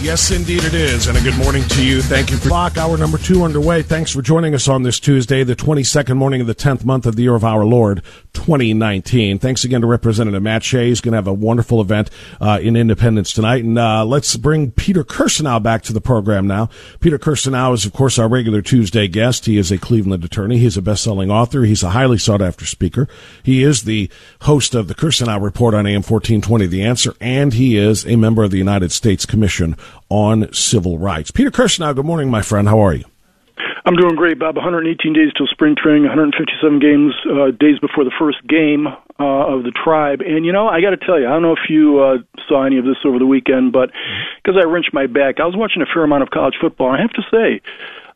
Yes, indeed it is. And a good morning to you. Thank you for clock. Hour number two underway. Thanks for joining us on this Tuesday, the 22nd morning of the 10th month of the year of our Lord, 2019. Thanks again to Representative Matt Shea. He's going to have a wonderful event uh, in Independence tonight. And uh, let's bring Peter Kirsanow back to the program now. Peter Kirsanow is, of course, our regular Tuesday guest. He is a Cleveland attorney. He's a best-selling author. He's a highly sought-after speaker. He is the host of the Kirsanow Report on AM 1420, The Answer, and he is a member of the United States Commission on Civil Rights. Peter Kirsanow, good morning, my friend. How are you? I'm doing great, Bob. 118 days till spring training, 157 games, uh, days before the first game uh, of the tribe. And, you know, I got to tell you, I don't know if you uh, saw any of this over the weekend, but because I wrenched my back, I was watching a fair amount of college football. I have to say,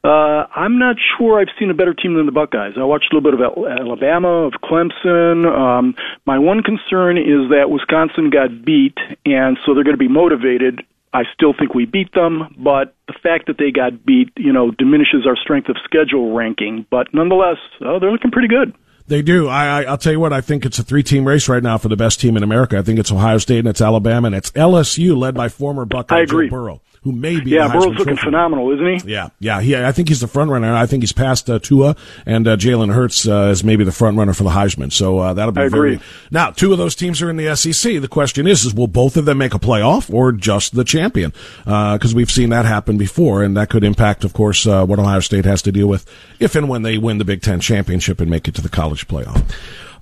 uh, I'm not sure I've seen a better team than the Buckeyes. I watched a little bit of Alabama, of Clemson. Um, my one concern is that Wisconsin got beat, and so they're going to be motivated. I still think we beat them, but the fact that they got beat, you know, diminishes our strength of schedule ranking. But nonetheless, oh, they're looking pretty good. They do. I, I, will tell you what. I think it's a three-team race right now for the best team in America. I think it's Ohio State and it's Alabama and it's LSU, led by former Buckeye Joe Burrow who may be. Yeah, Burrow's looking phenomenal, isn't he? Yeah, yeah. He, I think he's the front runner. I think he's past uh, Tua and uh, Jalen Hurts uh, is maybe the front runner for the Heisman. So uh, that'll be I very. Agree. Now, two of those teams are in the SEC. The question is, is will both of them make a playoff or just the champion? Because uh, we've seen that happen before, and that could impact, of course, uh, what Ohio State has to deal with if and when they win the Big Ten championship and make it to the college playoff.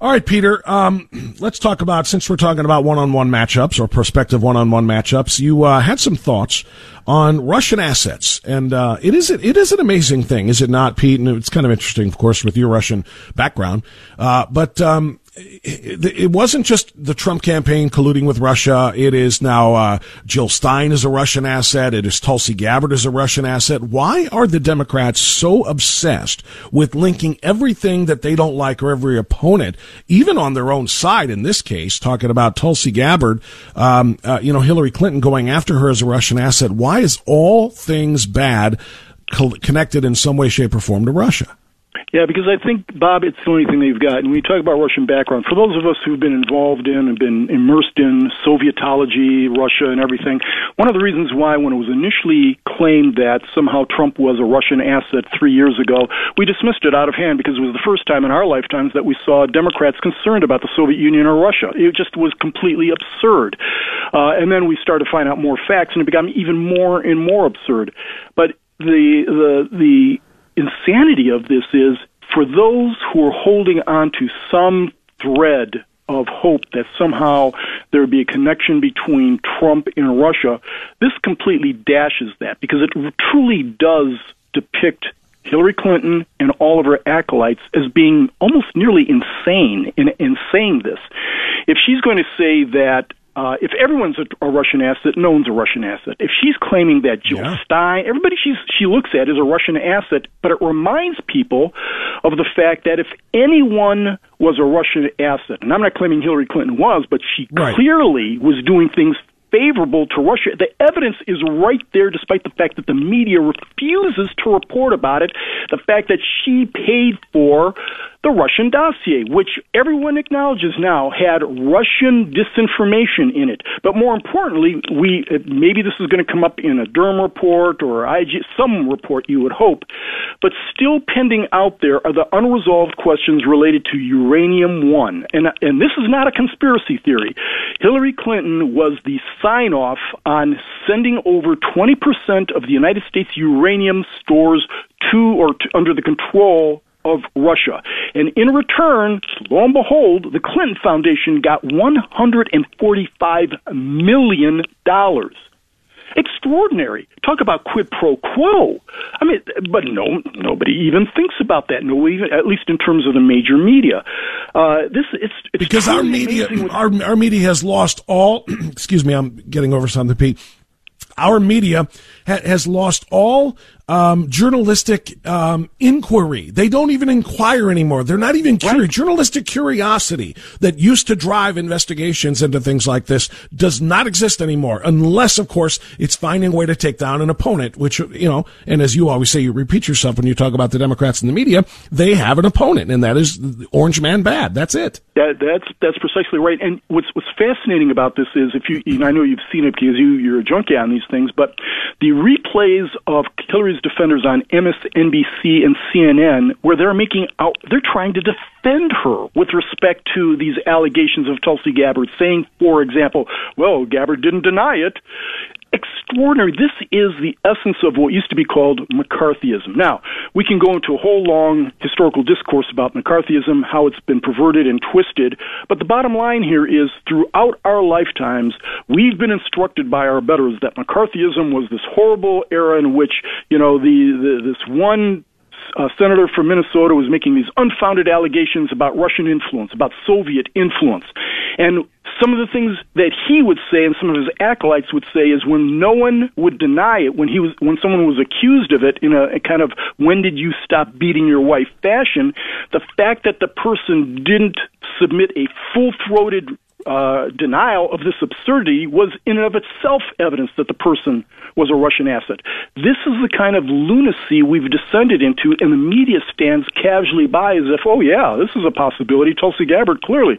All right, Peter. Um, let's talk about since we're talking about one-on-one matchups or prospective one-on-one matchups. You uh, had some thoughts on Russian assets, and uh, it is it is an amazing thing, is it not, Pete? And it's kind of interesting, of course, with your Russian background. Uh, but um, it wasn't just the Trump campaign colluding with Russia. It is now uh, Jill Stein is a Russian asset. It is Tulsi Gabbard is a Russian asset. Why are the Democrats so obsessed with linking everything that they don't like or every opponent, even on their own side? In this case, talking about Tulsi Gabbard, um, uh, you know Hillary Clinton going after her as a Russian asset. Why is all things bad co- connected in some way, shape, or form to Russia? Yeah, because I think, Bob, it's the only thing they've got. And when you talk about Russian background, for those of us who've been involved in and been immersed in Sovietology, Russia, and everything, one of the reasons why, when it was initially claimed that somehow Trump was a Russian asset three years ago, we dismissed it out of hand because it was the first time in our lifetimes that we saw Democrats concerned about the Soviet Union or Russia. It just was completely absurd. Uh, and then we started to find out more facts, and it became even more and more absurd. But the the the insanity of this is for those who are holding on to some thread of hope that somehow there would be a connection between Trump and Russia, this completely dashes that because it truly does depict Hillary Clinton and all of her acolytes as being almost nearly insane in, in saying this. If she's going to say that uh, if everyone's a, a Russian asset, no one's a Russian asset. If she's claiming that Jill yeah. Stein, everybody she's, she looks at is a Russian asset, but it reminds people of the fact that if anyone was a Russian asset, and I'm not claiming Hillary Clinton was, but she right. clearly was doing things favorable to Russia. The evidence is right there, despite the fact that the media refuses to report about it. The fact that she paid for the Russian dossier, which everyone acknowledges now had Russian disinformation in it. But more importantly, we uh, maybe this is going to come up in a Durham report or IG, some report you would hope, but still pending out there are the unresolved questions related to uranium one, and and this is not a conspiracy theory. Hillary Clinton was the sign off on sending over 20% of the United States uranium stores to or to, under the control of Russia. And in return, lo and behold, the Clinton Foundation got $145 million. Extraordinary. Talk about quid pro quo. I mean, but no, nobody even thinks about that. No, even at least in terms of the major media. Uh, this it's, it's because our media, our our media has lost all. excuse me, I'm getting over something, Pete. Our media ha- has lost all um, journalistic um, inquiry. They don't even inquire anymore. They're not even curious. Right. Journalistic curiosity that used to drive investigations into things like this does not exist anymore, unless, of course, it's finding a way to take down an opponent. Which you know, and as you always say, you repeat yourself when you talk about the Democrats in the media. They have an opponent, and that is Orange Man bad. That's it. That, that's that's precisely right. And what's what's fascinating about this is if you, you I know you've seen it because you you're a junkie on these things, but the replays of Hillary's defenders on MSNBC and CNN where they're making out, they're trying to defend her with respect to these allegations of Tulsi Gabbard, saying, for example, well, Gabbard didn't deny it extraordinary. This is the essence of what used to be called McCarthyism. Now, we can go into a whole long historical discourse about McCarthyism, how it's been perverted and twisted, but the bottom line here is throughout our lifetimes, we've been instructed by our betters that McCarthyism was this horrible era in which, you know, the, the this one uh, senator from Minnesota was making these unfounded allegations about Russian influence, about Soviet influence. And some of the things that he would say and some of his acolytes would say is when no one would deny it, when he was when someone was accused of it in a, a kind of when did you stop beating your wife fashion, the fact that the person didn't submit a full-throated uh, denial of this absurdity was in and of itself evidence that the person was a Russian asset. This is the kind of lunacy we've descended into, and the media stands casually by as if, oh yeah, this is a possibility. Tulsi Gabbard, clearly,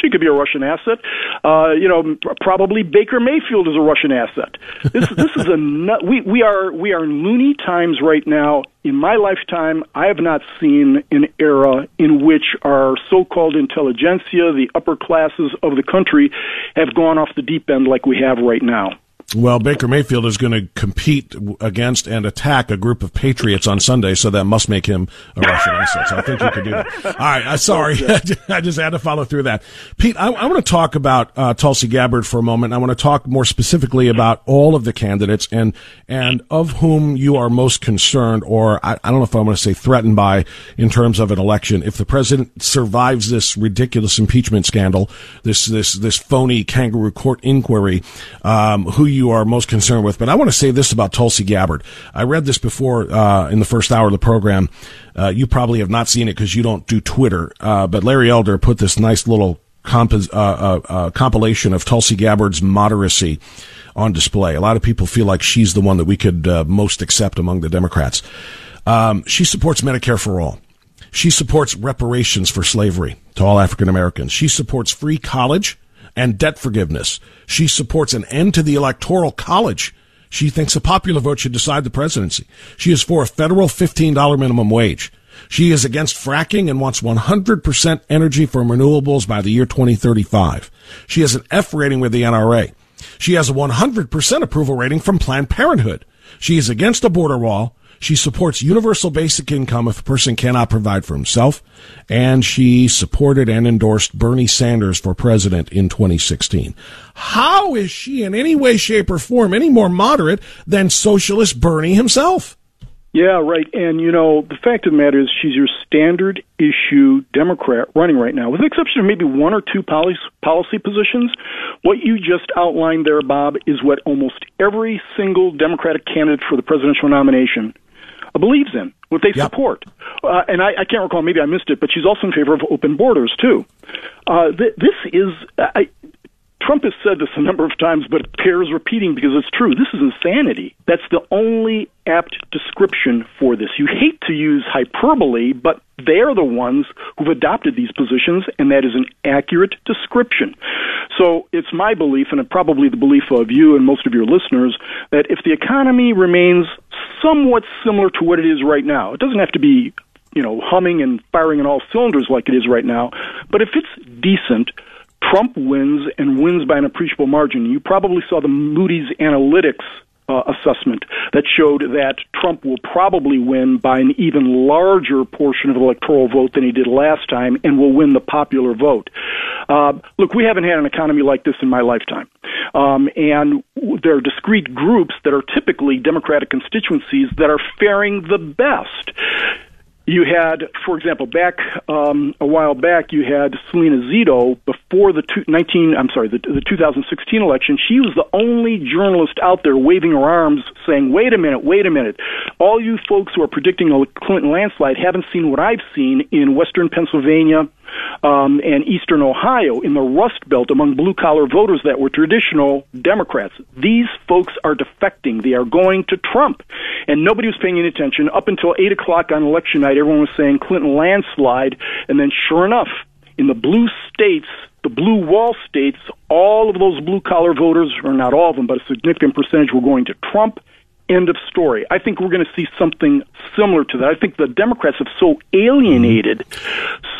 she could be a Russian asset. Uh, you know, probably Baker Mayfield is a Russian asset. This this is a nut. We we are we are in loony times right now, in my lifetime, I have not seen an era in which our so called intelligentsia, the upper classes of the country, have gone off the deep end like we have right now. Well, Baker Mayfield is going to compete against and attack a group of patriots on Sunday, so that must make him a Russian asset. So I think you could do that. All right, uh, sorry, I just had to follow through that. Pete, I, I want to talk about uh, Tulsi Gabbard for a moment. I want to talk more specifically about all of the candidates and and of whom you are most concerned, or I, I don't know if I want to say threatened by in terms of an election. If the president survives this ridiculous impeachment scandal, this this this phony kangaroo court inquiry, um, who you you are most concerned with. But I want to say this about Tulsi Gabbard. I read this before uh, in the first hour of the program. Uh, you probably have not seen it because you don't do Twitter. Uh, but Larry Elder put this nice little comp- uh, uh, uh, compilation of Tulsi Gabbard's moderacy on display. A lot of people feel like she's the one that we could most accept among the Democrats. Um, she supports Medicare for all. She supports reparations for slavery to all African Americans. She supports free college and debt forgiveness. She supports an end to the electoral college. She thinks a popular vote should decide the presidency. She is for a federal $15 minimum wage. She is against fracking and wants 100% energy from renewables by the year 2035. She has an F rating with the NRA. She has a 100% approval rating from Planned Parenthood. She is against a border wall. She supports universal basic income if a person cannot provide for himself. And she supported and endorsed Bernie Sanders for president in 2016. How is she in any way, shape, or form any more moderate than socialist Bernie himself? Yeah, right. And, you know, the fact of the matter is she's your standard issue Democrat running right now, with the exception of maybe one or two policy, policy positions. What you just outlined there, Bob, is what almost every single Democratic candidate for the presidential nomination believes in, what they yep. support. Uh, and I, I can't recall, maybe I missed it, but she's also in favor of open borders, too. Uh, th- this is, I, Trump has said this a number of times, but it bears repeating because it's true. This is insanity. That's the only apt description for this. You hate to use hyperbole, but they're the ones who've adopted these positions, and that is an accurate description. So it's my belief, and probably the belief of you and most of your listeners, that if the economy remains somewhat similar to what it is right now, it doesn't have to be you know humming and firing on all cylinders like it is right now, but if it's decent Trump wins and wins by an appreciable margin. You probably saw the Moody's Analytics uh, assessment that showed that Trump will probably win by an even larger portion of the electoral vote than he did last time and will win the popular vote. Uh, look, we haven't had an economy like this in my lifetime. Um, and there are discrete groups that are typically Democratic constituencies that are faring the best you had, for example, back um, a while back, you had Selena Zito before the two, 19. I'm sorry, the, the 2016 election. She was the only journalist out there waving her arms, saying, "Wait a minute, wait a minute! All you folks who are predicting a Clinton landslide haven't seen what I've seen in Western Pennsylvania." Um, and eastern Ohio in the Rust Belt among blue collar voters that were traditional Democrats. These folks are defecting. They are going to Trump. And nobody was paying any attention. Up until 8 o'clock on election night, everyone was saying Clinton landslide. And then sure enough, in the blue states, the blue wall states, all of those blue collar voters, or not all of them, but a significant percentage were going to Trump End of story. I think we're going to see something similar to that. I think the Democrats have so alienated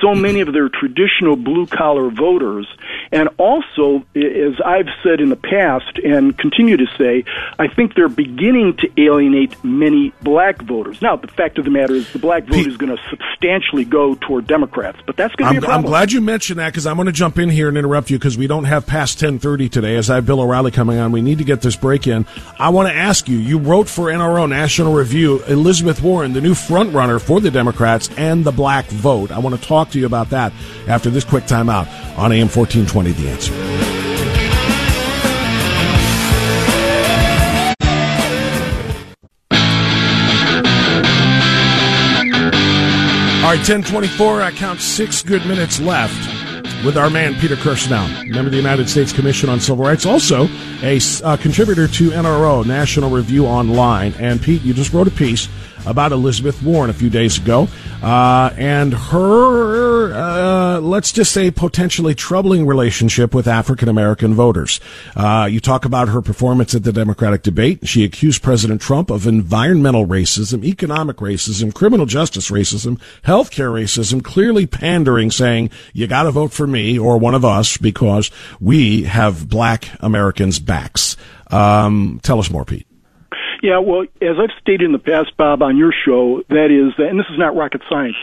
so many of their traditional blue collar voters. And also, as I've said in the past and continue to say, I think they're beginning to alienate many black voters. Now, the fact of the matter is the black vote is going to substantially go toward Democrats, but that's going to be a problem. I'm glad you mentioned that because I'm going to jump in here and interrupt you because we don't have past 1030 today. As I have Bill O'Reilly coming on, we need to get this break in. I want to ask you, you wrote for NRO National Review, Elizabeth Warren, the new frontrunner for the Democrats and the black vote. I want to talk to you about that after this quick timeout on AM 1420 The Answer. All right, 1024. I count six good minutes left with our man Peter Kirsanow, member of the United States Commission on Civil Rights, also a uh, contributor to NRO National Review Online. And Pete, you just wrote a piece about Elizabeth Warren a few days ago, uh, and her, uh, let's just say, potentially troubling relationship with African American voters. Uh, you talk about her performance at the Democratic debate. She accused President Trump of environmental racism, economic racism, criminal justice racism, healthcare racism, clearly pandering, saying, you gotta vote for me or one of us because we have black Americans' backs. Um, tell us more, Pete. Yeah, well, as I've stated in the past, Bob, on your show, that is, and this is not rocket science,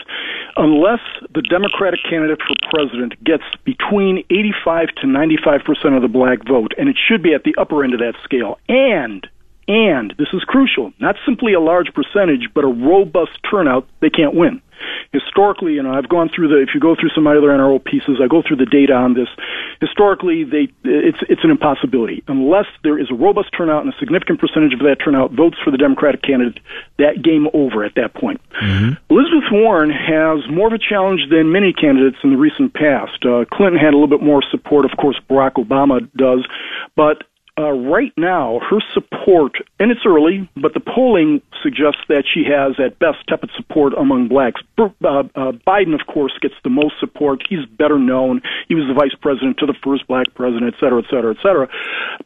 unless the Democratic candidate for president gets between 85 to 95 percent of the black vote, and it should be at the upper end of that scale, and and this is crucial, not simply a large percentage, but a robust turnout, they can't win historically, you know, I've gone through the. If you go through some of my other NRO pieces, I go through the data on this. Historically, they it's it's an impossibility unless there is a robust turnout and a significant percentage of that turnout votes for the Democratic candidate. That game over at that point. Mm-hmm. Elizabeth Warren has more of a challenge than many candidates in the recent past. Uh, Clinton had a little bit more support, of course. Barack Obama does, but uh, right now, her support, and it's early, but the polling suggests that she has at best tepid support among blacks. Uh, uh, Biden, of course, gets the most support. He's better known. He was the vice president to the first black president, et cetera, et cetera, et cetera.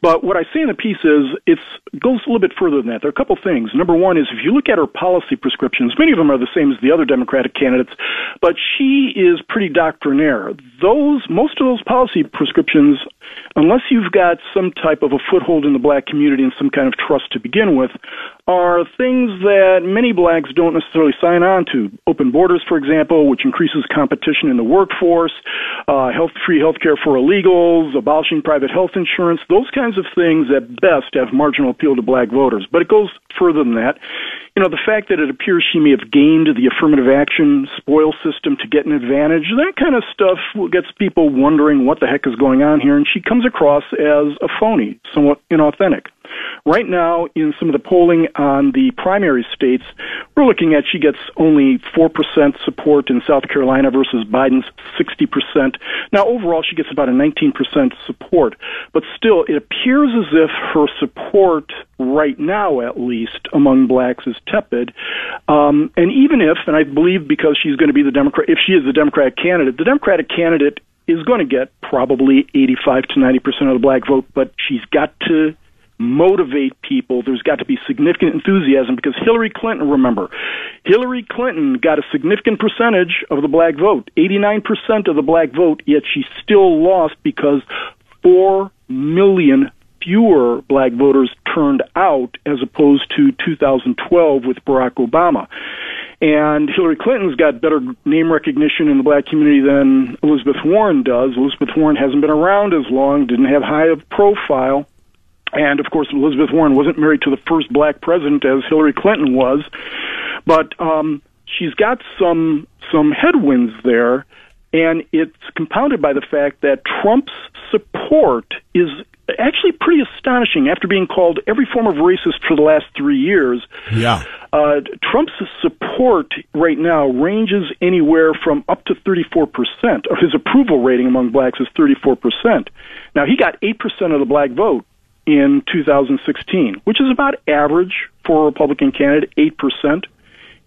But what I say in the piece is it goes a little bit further than that. There are a couple things. Number one is if you look at her policy prescriptions, many of them are the same as the other Democratic candidates, but she is pretty doctrinaire. Those most of those policy prescriptions, unless you've got some type of a foothold in the black community and some kind of trust to begin with, are things that many blacks don't necessarily sign on to. Open borders, for example, which increases competition in the workforce, uh, health, free health care for illegals, abolishing private health insurance, those kinds of things at best have marginal appeal to black voters. But it goes further than that. You know, the fact that it appears she may have gamed the affirmative action spoil system to get an advantage, that kind of stuff gets people wondering what the heck is going on here, and she comes across as a phony, somewhat inauthentic. Right now, in some of the polling on the primary states, we're looking at she gets only 4% support in South Carolina versus Biden's 60%. Now, overall, she gets about a 19% support. But still, it appears as if her support, right now at least, among blacks is tepid. Um, and even if, and I believe because she's going to be the Democrat, if she is the Democratic candidate, the Democratic candidate is going to get probably 85 to 90 percent of the black vote, but she's got to motivate people. There's got to be significant enthusiasm because Hillary Clinton, remember, Hillary Clinton got a significant percentage of the black vote, 89% of the black vote, yet she still lost because 4 million fewer black voters turned out as opposed to 2012 with Barack Obama. And Hillary Clinton's got better name recognition in the black community than Elizabeth Warren does. Elizabeth Warren hasn't been around as long, didn't have high of profile and of course, Elizabeth Warren wasn't married to the first black president as Hillary Clinton was, but um, she's got some some headwinds there, and it's compounded by the fact that Trump's support is actually pretty astonishing after being called every form of racist for the last three years. Yeah. Uh, Trump's support right now ranges anywhere from up to 34%, or his approval rating among blacks is 34%. Now, he got 8% of the black vote in 2016, which is about average for a Republican candidate, 8%.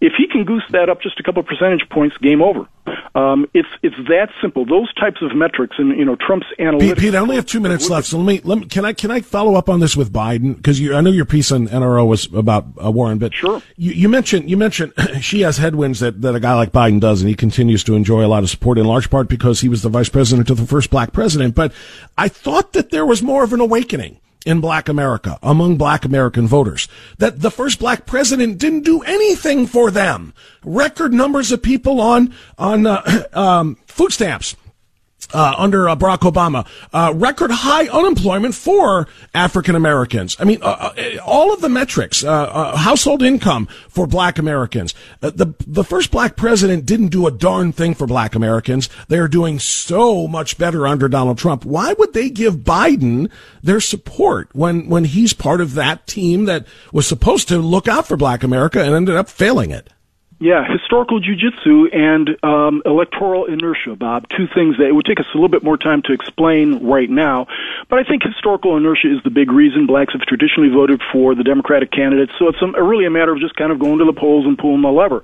If he can goose that up just a couple percentage points, game over. Um, it's it's that simple. Those types of metrics, and you know, Trump's analytics. Pete, Pete I only have two minutes left, so let me, let me can I can I follow up on this with Biden because I know your piece on NRO was about uh, Warren, but sure. You, you mentioned you mentioned she has headwinds that that a guy like Biden does, and he continues to enjoy a lot of support in large part because he was the vice president of the first black president. But I thought that there was more of an awakening in black America, among black American voters, that the first black president didn't do anything for them. Record numbers of people on, on, uh, um, food stamps uh, under uh, Barack Obama, uh, record high unemployment for African Americans. I mean, uh, uh, all of the metrics, uh, household income for Black Americans. the the first Black president didn't do a darn thing for Black Americans. They are doing so much better under Donald Trump. Why would they give Biden their support when when he's part of that team that was supposed to look out for Black America and ended up failing it? Yeah, historical jujitsu and um, electoral inertia, Bob. Two things that it would take us a little bit more time to explain right now. But I think historical inertia is the big reason blacks have traditionally voted for the Democratic candidates. So it's a, really a matter of just kind of going to the polls and pulling the lever.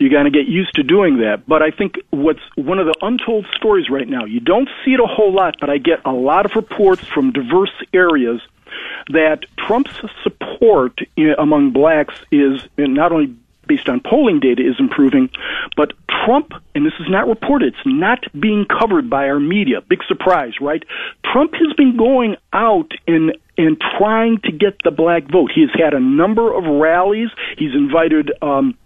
You got to get used to doing that. But I think what's one of the untold stories right now, you don't see it a whole lot, but I get a lot of reports from diverse areas that Trump's support eh, among blacks is eh, not only based on polling data, is improving. But Trump, and this is not reported, it's not being covered by our media. Big surprise, right? Trump has been going out and and trying to get the black vote. He has had a number of rallies. He's invited um,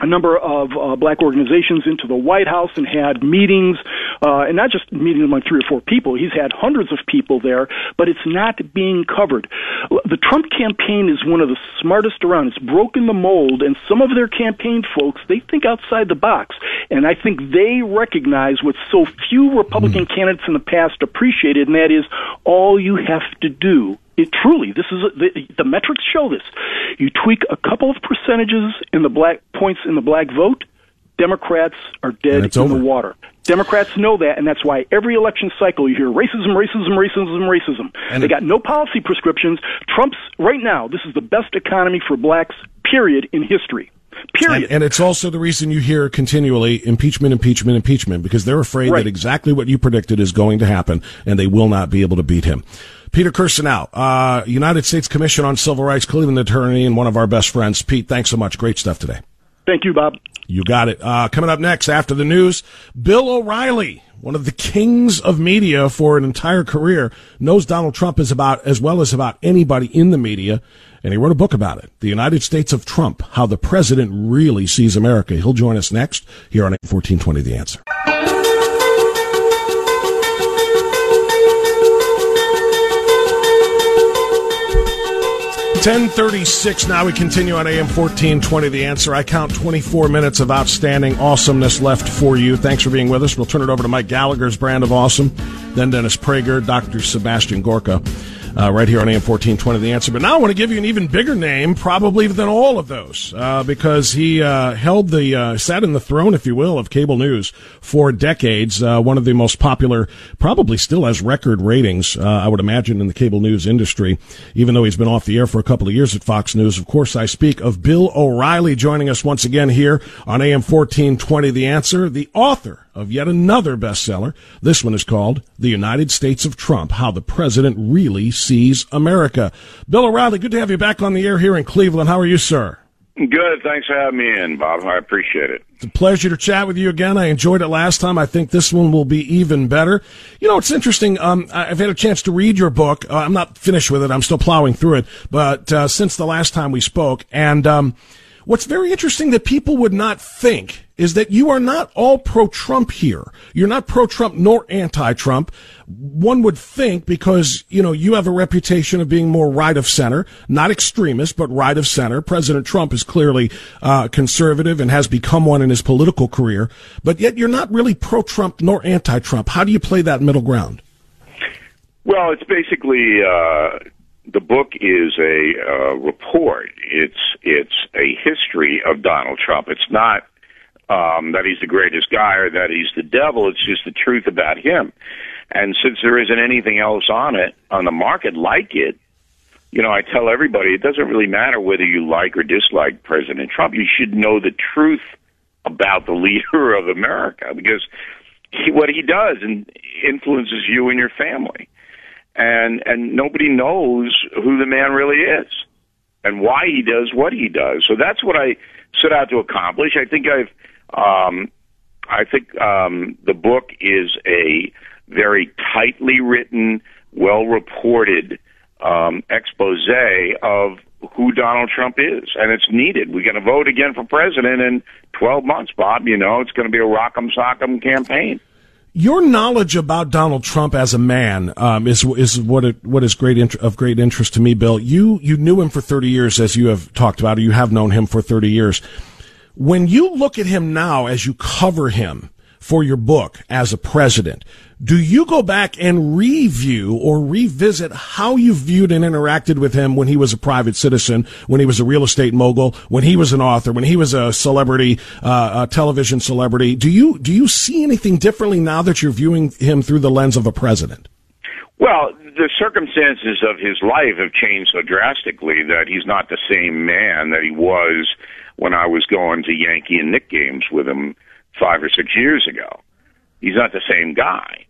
a number of uh, black organizations into the White House and had meetings, uh, and not just meetings among three or four people. He's had hundreds of people there, but it's not being covered. The Trump campaign is one of the smartest around. It's broken the mold, and some of their campaign folks they think outside the box, and I think they recognize what so few Republican mm. candidates in the past appreciated, and that is all you have to do it truly this is a, the, the metrics show this you tweak a couple of percentages in the black points in the black vote democrats are dead in over. the water democrats know that and that's why every election cycle you hear racism racism racism racism and they got no policy prescriptions trump's right now this is the best economy for blacks period in history Period. And, and, it's also the reason you hear continually impeachment, impeachment, impeachment, because they're afraid right. that exactly what you predicted is going to happen, and they will not be able to beat him. Peter Kirsanow, uh, United States Commission on Civil Rights, Cleveland attorney, and one of our best friends. Pete, thanks so much. Great stuff today. Thank you, Bob. You got it. Uh, coming up next after the news, Bill O'Reilly, one of the kings of media for an entire career, knows Donald Trump is about as well as about anybody in the media and he wrote a book about it. The United States of Trump, how the president really sees America. He'll join us next here on 1420 The Answer. 1036 now we continue on AM 1420 The Answer. I count 24 minutes of outstanding awesomeness left for you. Thanks for being with us. We'll turn it over to Mike Gallagher's brand of awesome, then Dennis Prager, Dr. Sebastian Gorka uh, right here on AM 1420 The Answer. But now I want to give you an even bigger name, probably than all of those, uh, because he uh, held the, uh, sat in the throne, if you will, of cable news for decades. Uh, one of the most popular, probably still has record ratings, uh, I would imagine, in the cable news industry, even though he's been off the air for a couple of years at Fox News. Of course, I speak of Bill O'Reilly joining us once again here on AM 1420 The Answer, the author of yet another bestseller. This one is called The United States of Trump How the President Really Sees America. Bill O'Reilly, good to have you back on the air here in Cleveland. How are you, sir? Good. Thanks for having me in, Bob. I appreciate it. It's a pleasure to chat with you again. I enjoyed it last time. I think this one will be even better. You know, it's interesting. Um, I've had a chance to read your book. Uh, I'm not finished with it. I'm still plowing through it. But uh, since the last time we spoke, and um, what's very interesting that people would not think is that you are not all pro-Trump here. You're not pro-Trump nor anti-Trump. One would think because, you know, you have a reputation of being more right of center, not extremist, but right of center. President Trump is clearly uh, conservative and has become one in his political career, but yet you're not really pro-Trump nor anti-Trump. How do you play that middle ground? Well, it's basically uh, the book is a uh, report. It's it's a history of Donald Trump. It's not um, that he's the greatest guy or that he's the devil. It's just the truth about him. And since there isn't anything else on it, on the market like it, you know, I tell everybody it doesn't really matter whether you like or dislike President Trump. You should know the truth about the leader of America because he, what he does and influences you and your family. And and nobody knows who the man really is and why he does what he does. So that's what I set out to accomplish. I think I've um, I think um, the book is a very tightly written, well reported um, expose of who Donald Trump is, and it's needed. We're going to vote again for president in 12 months, Bob. You know, it's going to be a rock'em sock'em campaign. Your knowledge about Donald Trump as a man um, is is what it, what is great of great interest to me, Bill. You you knew him for 30 years, as you have talked about, or you have known him for 30 years. When you look at him now as you cover him for your book as a president, do you go back and review or revisit how you viewed and interacted with him when he was a private citizen, when he was a real estate mogul, when he was an author, when he was a celebrity, uh, a television celebrity? Do you do you see anything differently now that you're viewing him through the lens of a president? Well, the circumstances of his life have changed so drastically that he's not the same man that he was when I was going to Yankee and Knick games with him five or six years ago. He's not the same guy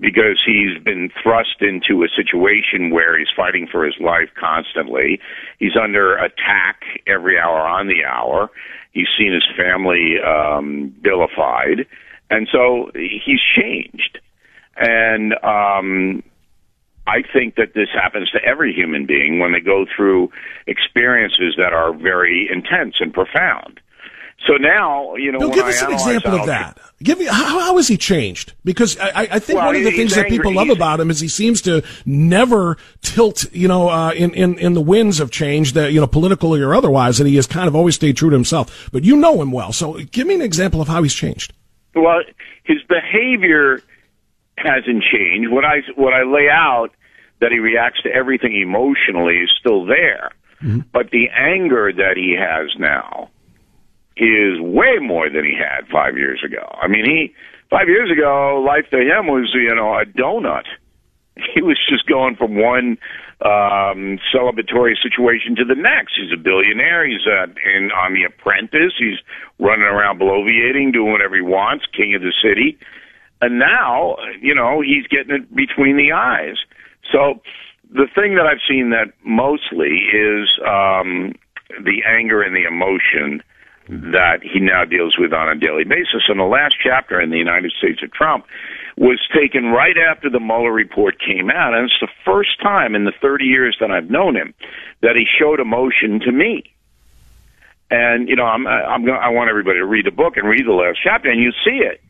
because he's been thrust into a situation where he's fighting for his life constantly. He's under attack every hour on the hour. He's seen his family um, vilified, and so he's changed. And um, I think that this happens to every human being when they go through experiences that are very intense and profound. So now, you know, no, give us an example of that. Give me how, how has he changed? Because I, I think well, one of the things that people love about him is he seems to never tilt, you know, uh, in, in in the winds of change that you know, politically or otherwise, and he has kind of always stayed true to himself. But you know him well, so give me an example of how he's changed. Well, his behavior hasn't changed. What I what I lay out that he reacts to everything emotionally is still there, mm-hmm. but the anger that he has now is way more than he had five years ago. I mean, he five years ago, life to him was you know a donut. He was just going from one um, celebratory situation to the next. He's a billionaire. He's uh, in on The Apprentice. He's running around bloviating, doing whatever he wants, king of the city. And now, you know, he's getting it between the eyes. So the thing that I've seen that mostly is um, the anger and the emotion that he now deals with on a daily basis. And the last chapter in the United States of Trump, was taken right after the Mueller report came out, and it's the first time in the 30 years that I've known him that he showed emotion to me. And you know, I'm I'm going I want everybody to read the book and read the last chapter, and you see it.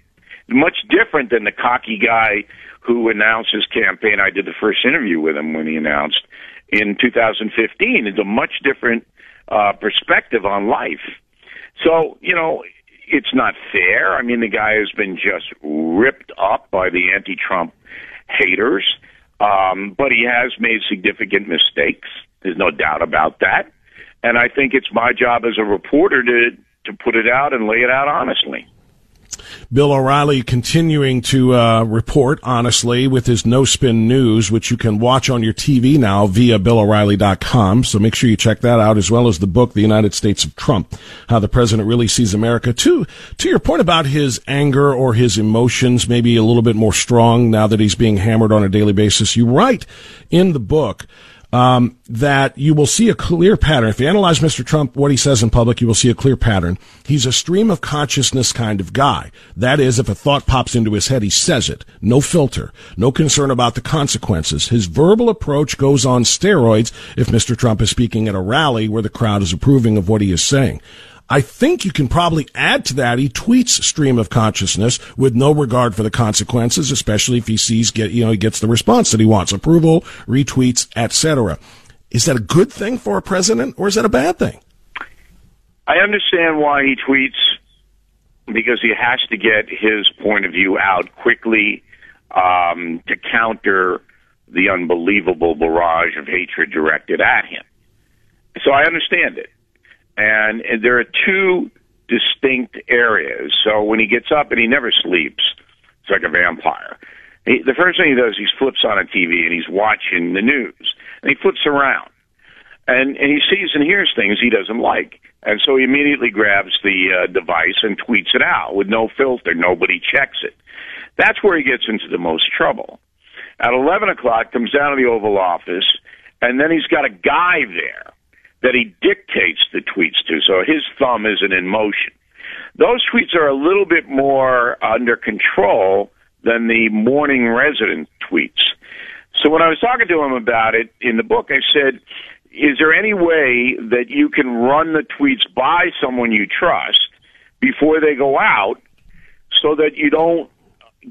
Much different than the cocky guy who announced his campaign. I did the first interview with him when he announced in 2015. It's a much different uh, perspective on life. So you know, it's not fair. I mean, the guy has been just ripped up by the anti-Trump haters, um, but he has made significant mistakes. There's no doubt about that, and I think it's my job as a reporter to to put it out and lay it out honestly. Bill O'Reilly continuing to uh, report honestly with his No Spin News, which you can watch on your TV now via BillO'Reilly.com. So make sure you check that out, as well as the book, The United States of Trump, How the President Really Sees America. To, to your point about his anger or his emotions, maybe a little bit more strong now that he's being hammered on a daily basis, you write in the book um, that you will see a clear pattern. If you analyze Mr. Trump, what he says in public, you will see a clear pattern. He's a stream of consciousness kind of guy. That is, if a thought pops into his head, he says it. No filter. No concern about the consequences. His verbal approach goes on steroids if Mr. Trump is speaking at a rally where the crowd is approving of what he is saying. I think you can probably add to that. He tweets stream of consciousness with no regard for the consequences, especially if he sees get you know he gets the response that he wants, approval, retweets, etc. Is that a good thing for a president, or is that a bad thing? I understand why he tweets because he has to get his point of view out quickly um, to counter the unbelievable barrage of hatred directed at him. So I understand it. And, there are two distinct areas. So when he gets up and he never sleeps, it's like a vampire. He, the first thing he does, he flips on a TV and he's watching the news, and he flips around, and and he sees and hears things he doesn't like, and so he immediately grabs the uh, device and tweets it out with no filter. Nobody checks it. That's where he gets into the most trouble. At eleven o'clock, comes down to the Oval Office, and then he's got a guy there that he dictates the tweets to, so his thumb isn't in motion. Those tweets are a little bit more under control than the morning resident tweets. So when I was talking to him about it in the book, I said, is there any way that you can run the tweets by someone you trust before they go out so that you don't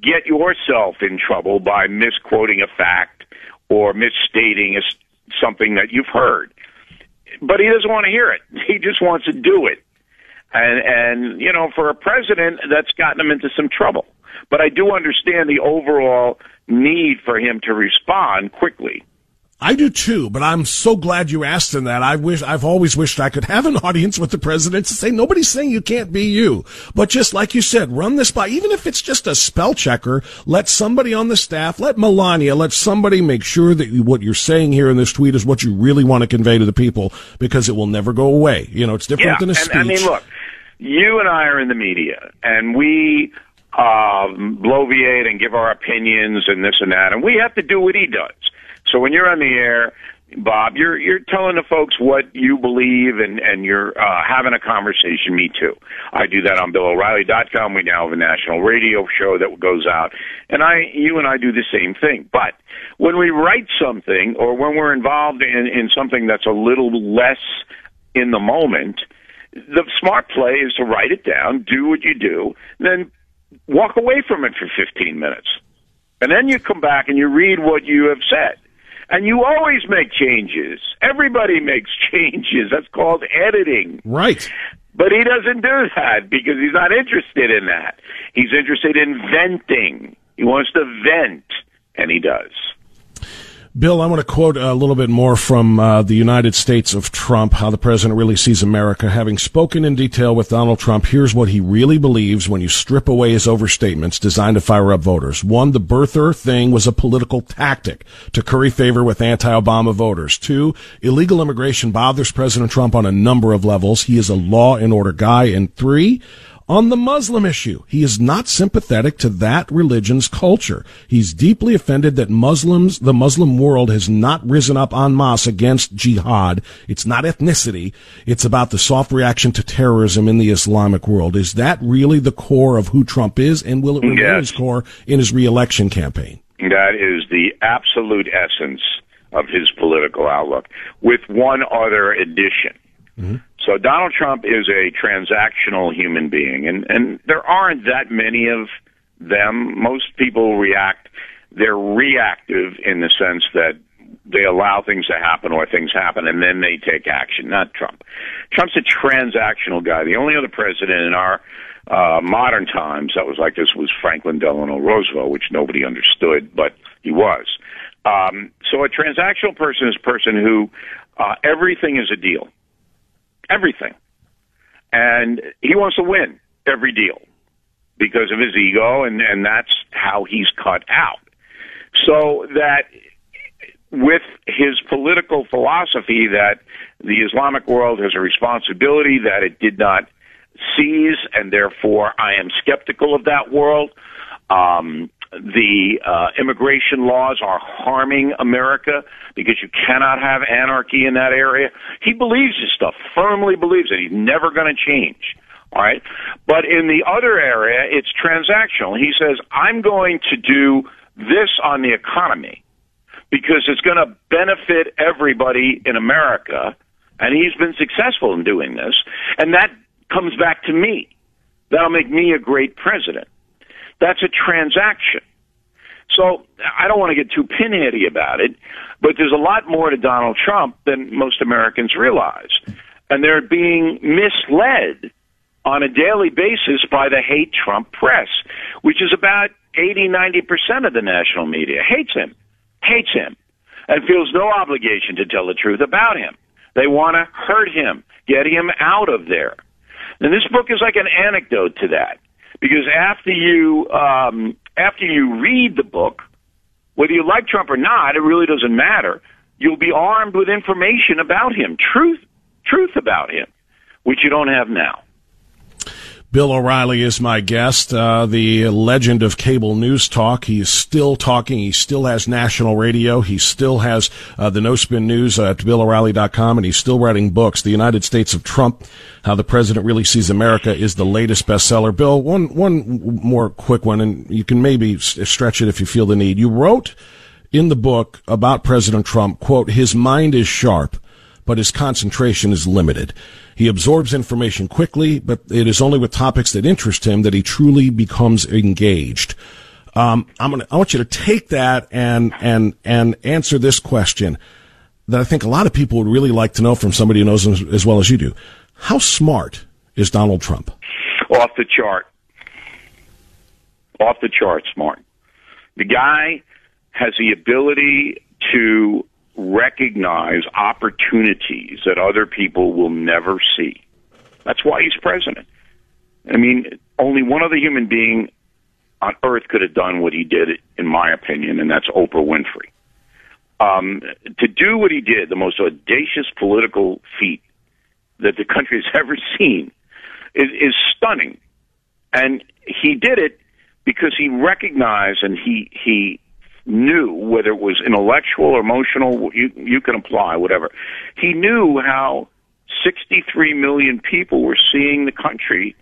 get yourself in trouble by misquoting a fact or misstating something that you've heard? But he doesn't want to hear it. He just wants to do it. And and you know, for a president, that's gotten him into some trouble. But I do understand the overall need for him to respond quickly. I do too, but I'm so glad you asked him that. I wish, I've always wished I could have an audience with the president to say, nobody's saying you can't be you. But just like you said, run this by, even if it's just a spell checker, let somebody on the staff, let Melania, let somebody make sure that what you're saying here in this tweet is what you really want to convey to the people because it will never go away. You know, it's different yeah, than a and, speech. I mean, look, you and I are in the media and we, um, bloviate and give our opinions and this and that, and we have to do what he does. So when you're on the air, Bob, you're you're telling the folks what you believe and and you're uh, having a conversation. Me too. I do that on BillO'Reilly.com. We now have a national radio show that goes out, and I, you and I do the same thing. But when we write something or when we're involved in in something that's a little less in the moment, the smart play is to write it down, do what you do, then walk away from it for 15 minutes, and then you come back and you read what you have said and you always make changes. Everybody makes changes. That's called editing. Right. But he doesn't do that because he's not interested in that. He's interested in venting. He wants to vent, and he does. Bill, I want to quote a little bit more from uh, the United States of Trump, how the president really sees America. Having spoken in detail with Donald Trump, here's what he really believes when you strip away his overstatements designed to fire up voters. One, the birther thing was a political tactic to curry favor with anti-Obama voters. Two, illegal immigration bothers President Trump on a number of levels. He is a law and order guy. And three, on the Muslim issue. He is not sympathetic to that religion's culture. He's deeply offended that Muslims, the Muslim world has not risen up en masse against jihad. It's not ethnicity. It's about the soft reaction to terrorism in the Islamic world. Is that really the core of who Trump is? And will it remain yes. his core in his reelection campaign? That is the absolute essence of his political outlook, with one other addition. Mm-hmm. So Donald Trump is a transactional human being, and and there aren't that many of them. Most people react; they're reactive in the sense that they allow things to happen or things happen and then they take action. Not Trump. Trump's a transactional guy. The only other president in our uh, modern times that was like this was Franklin Delano Roosevelt, which nobody understood, but he was. Um, so a transactional person is a person who uh, everything is a deal everything. And he wants to win every deal because of his ego, and, and that's how he's cut out. So that with his political philosophy that the Islamic world has a responsibility that it did not seize, and therefore I am skeptical of that world. Um, the uh, immigration laws are harming America because you cannot have anarchy in that area. He believes this stuff, firmly believes it. He's never going to change. All right. But in the other area, it's transactional. He says, I'm going to do this on the economy because it's going to benefit everybody in America. And he's been successful in doing this. And that comes back to me. That'll make me a great president. That's a transaction. So I don't want to get too pinheady about it, but there's a lot more to Donald Trump than most Americans realize. And they're being misled on a daily basis by the hate Trump press, which is about 80, 90% of the national media. Hates him, hates him, and feels no obligation to tell the truth about him. They want to hurt him, get him out of there. And this book is like an anecdote to that because after you um, after you read the book, whether you like Trump or not, it really doesn't matter. You'll be armed with information about him, truth, truth about him, which you don't have now. Bill O'Reilly is my guest, uh, the legend of cable news talk. He's still talking. He still has national radio. He still has uh, the No Spin News at BillO'Reilly.com, and he's still writing books. The United States of Trump, How the President Really Sees America, is the latest bestseller. Bill, one one more quick one, and you can maybe stretch it if you feel the need. You wrote in the book about President Trump, quote, his mind is sharp, but his concentration is limited. He absorbs information quickly, but it is only with topics that interest him that he truly becomes engaged. Um, I'm gonna, I want you to take that and, and, and answer this question that I think a lot of people would really like to know from somebody who knows him as well as you do. How smart is Donald Trump? Off the chart. Off the chart smart. The guy has the ability to recognize opportunities that other people will never see. That's why he's president. I mean, only one other human being on earth could have done what he did, in my opinion, and that's Oprah Winfrey. Um, to do what he did, the most audacious political feat that the country has ever seen, is, is stunning. And he did it because he recognized and he he knew whether it was intellectual or emotional, you, you can apply whatever. He knew how 63 million people were seeing the country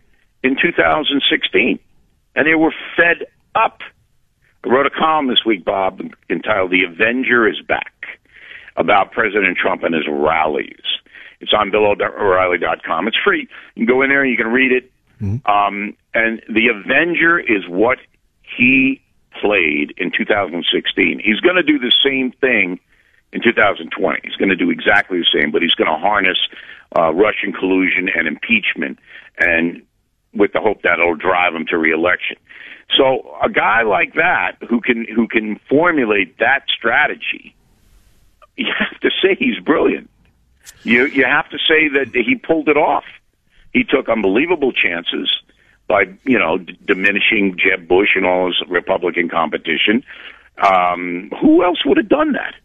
in 2016, and they were fed up. I wrote a column this week, Bob, entitled "The Avenger Is Back," about President Trump and his rallies. It's on BillO'Reilly.com. It's free. You can go in there and you can read it. Mm-hmm. Um, and the Avenger is what he played in 2016. He's going to do the same thing in 2020. He's going to do exactly the same, but he's going to harness uh, Russian collusion and impeachment, and with the hope that it'll drive him to reelection. So a guy like that who can who can formulate that strategy, you have to say he's brilliant. You you have to say that he pulled it off. He took unbelievable chances by you know d- diminishing Jeb Bush and all his Republican competition. Um, who else would have done that?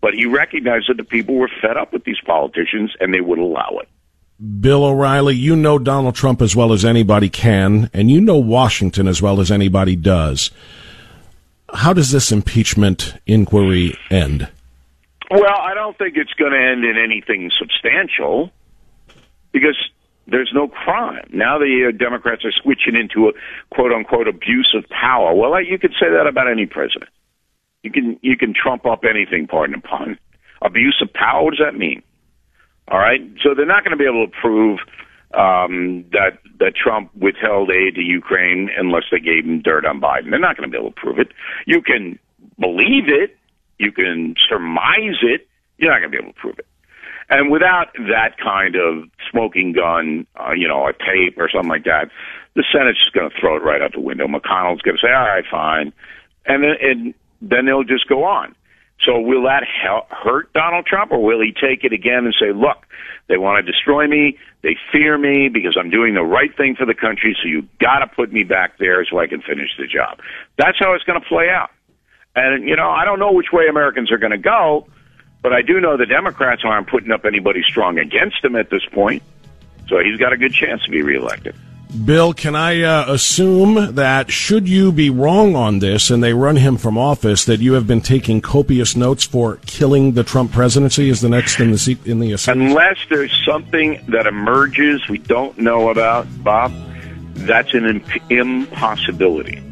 But he recognized that the people were fed up with these politicians and they would allow it. Bill O'Reilly, you know Donald Trump as well as anybody can, and you know Washington as well as anybody does. How does this impeachment inquiry end? Well, I don't think it's going to end in anything substantial because there's no crime. Now the uh, Democrats are switching into a quote unquote abuse of power. Well, you could say that about any president. You can you can trump up anything, pardon the pun. Abuse of power. What does that mean? All right. So they're not going to be able to prove um, that that Trump withheld aid to Ukraine unless they gave him dirt on Biden. They're not going to be able to prove it. You can believe it. You can surmise it. You're not going to be able to prove it. And without that kind of smoking gun, uh, you know, a tape or something like that, the Senate's just going to throw it right out the window. McConnell's going to say, "All right, fine," and then, and then they'll just go on. So will that hurt Donald Trump, or will he take it again and say, "Look, they want to destroy me. They fear me because I'm doing the right thing for the country. So you got to put me back there so I can finish the job." That's how it's going to play out. And you know, I don't know which way Americans are going to go. But I do know the Democrats aren't putting up anybody strong against him at this point. So he's got a good chance to be reelected. Bill, can I uh, assume that should you be wrong on this and they run him from office, that you have been taking copious notes for killing the Trump presidency is the next in the in the assembly? Unless there's something that emerges we don't know about, Bob, that's an imp- impossibility.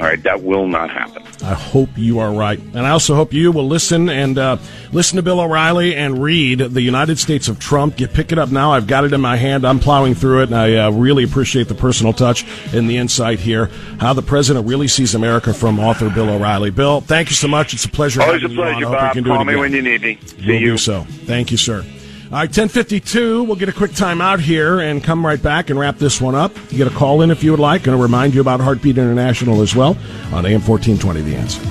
All right, that will not happen. I hope you are right, and I also hope you will listen and uh, listen to Bill O'Reilly and read "The United States of Trump." Get pick it up now. I've got it in my hand. I'm plowing through it, and I uh, really appreciate the personal touch and the insight here. How the president really sees America from author Bill O'Reilly. Bill, thank you so much. It's a pleasure. Always a pleasure, Bob. Call me when you need me. See we'll you. do so. Thank you, sir. All right, 1052. We'll get a quick time out here and come right back and wrap this one up. You get a call in if you would like. To remind you about Heartbeat International as well on AM 1420 The Answer.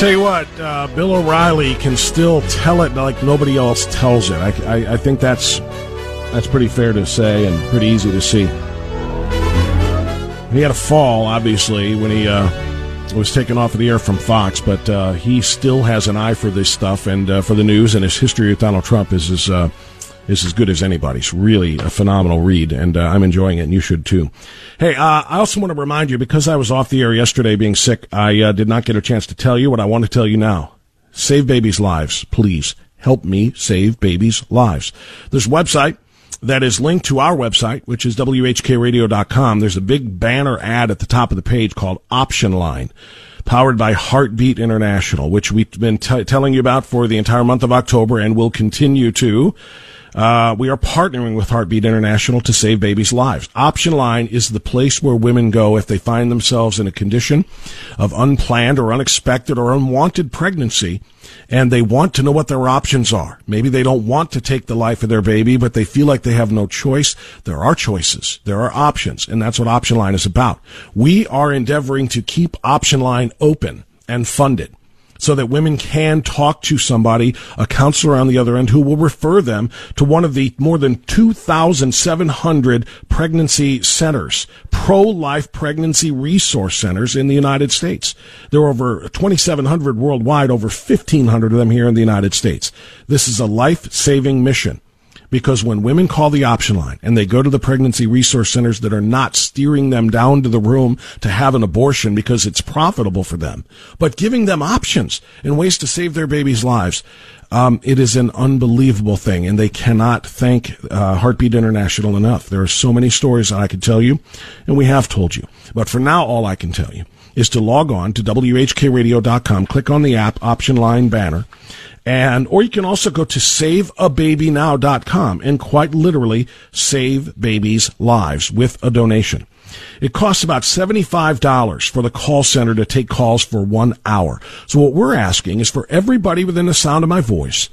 Tell you what, uh, Bill O'Reilly can still tell it like nobody else tells it. I, I, I think that's that's pretty fair to say and pretty easy to see. He had a fall, obviously, when he uh, was taken off of the air from Fox, but uh, he still has an eye for this stuff and uh, for the news. And his history with Donald Trump is as uh, is as good as anybody's. Really a phenomenal read, and uh, I'm enjoying it, and you should too. Hey, uh, I also want to remind you because I was off the air yesterday being sick, I did not get a chance to tell you what I want to tell you now. Save babies' lives, please. Help me save babies' lives. This website that is linked to our website, which is WHKRadio.com. There's a big banner ad at the top of the page called Option Line, powered by Heartbeat International, which we've been t- telling you about for the entire month of October and will continue to. Uh, we are partnering with Heartbeat International to save babies' lives. Option Line is the place where women go if they find themselves in a condition of unplanned or unexpected or unwanted pregnancy and they want to know what their options are. Maybe they don't want to take the life of their baby, but they feel like they have no choice. There are choices. There are options, and that's what Option Line is about. We are endeavoring to keep Option Line open and funded so that women can talk to somebody, a counselor on the other end who will refer them to one of the more than 2,700 pregnancy centers, pro-life pregnancy resource centers in the United States. There are over 2,700 worldwide, over 1,500 of them here in the United States. This is a life-saving mission because when women call the option line and they go to the pregnancy resource centers that are not steering them down to the room to have an abortion because it's profitable for them, but giving them options and ways to save their babies' lives, um, it is an unbelievable thing, and they cannot thank uh, Heartbeat International enough. There are so many stories that I could tell you, and we have told you. But for now, all I can tell you is to log on to WHKRadio.com, click on the app option line banner, and, or you can also go to saveababynow.com and quite literally save babies' lives with a donation. It costs about $75 for the call center to take calls for one hour. So what we're asking is for everybody within the sound of my voice,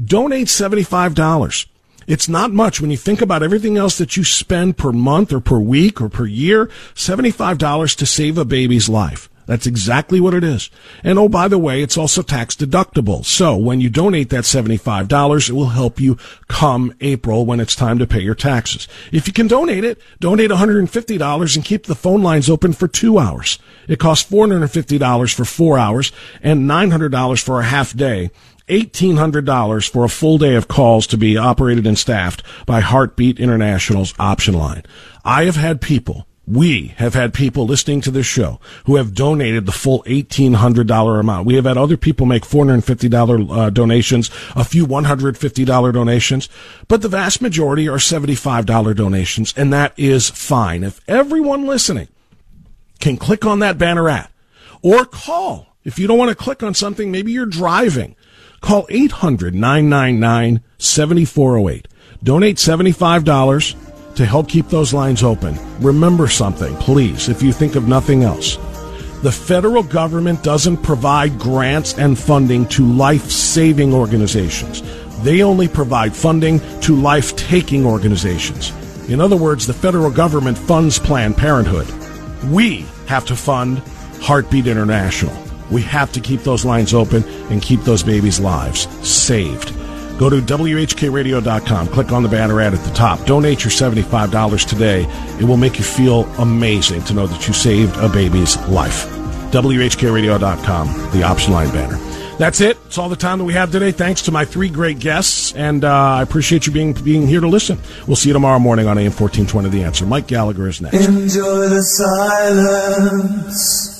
donate $75. It's not much when you think about everything else that you spend per month or per week or per year. $75 to save a baby's life. That's exactly what it is. And oh, by the way, it's also tax deductible. So when you donate that $75, it will help you come April when it's time to pay your taxes. If you can donate it, donate $150 and keep the phone lines open for two hours. It costs $450 for four hours and $900 for a half day. $1,800 for a full day of calls to be operated and staffed by Heartbeat International's option line. I have had people we have had people listening to this show who have donated the full $1,800 amount. We have had other people make $450 uh, donations, a few $150 donations, but the vast majority are $75 donations, and that is fine. If everyone listening can click on that banner ad or call, if you don't want to click on something, maybe you're driving, call 800 999 7408. Donate $75 to help keep those lines open. Remember something, please, if you think of nothing else. The federal government doesn't provide grants and funding to life saving organizations. They only provide funding to life taking organizations. In other words, the federal government funds Planned Parenthood. We have to fund Heartbeat International. We have to keep those lines open and keep those babies' lives saved. Go to WHKRadio.com. Click on the banner ad at the top. Donate your $75 today. It will make you feel amazing to know that you saved a baby's life. WHKRadio.com, the option line banner. That's it. It's all the time that we have today. Thanks to my three great guests, and uh, I appreciate you being being here to listen. We'll see you tomorrow morning on AM 1420 The Answer. Mike Gallagher is next. Enjoy the silence.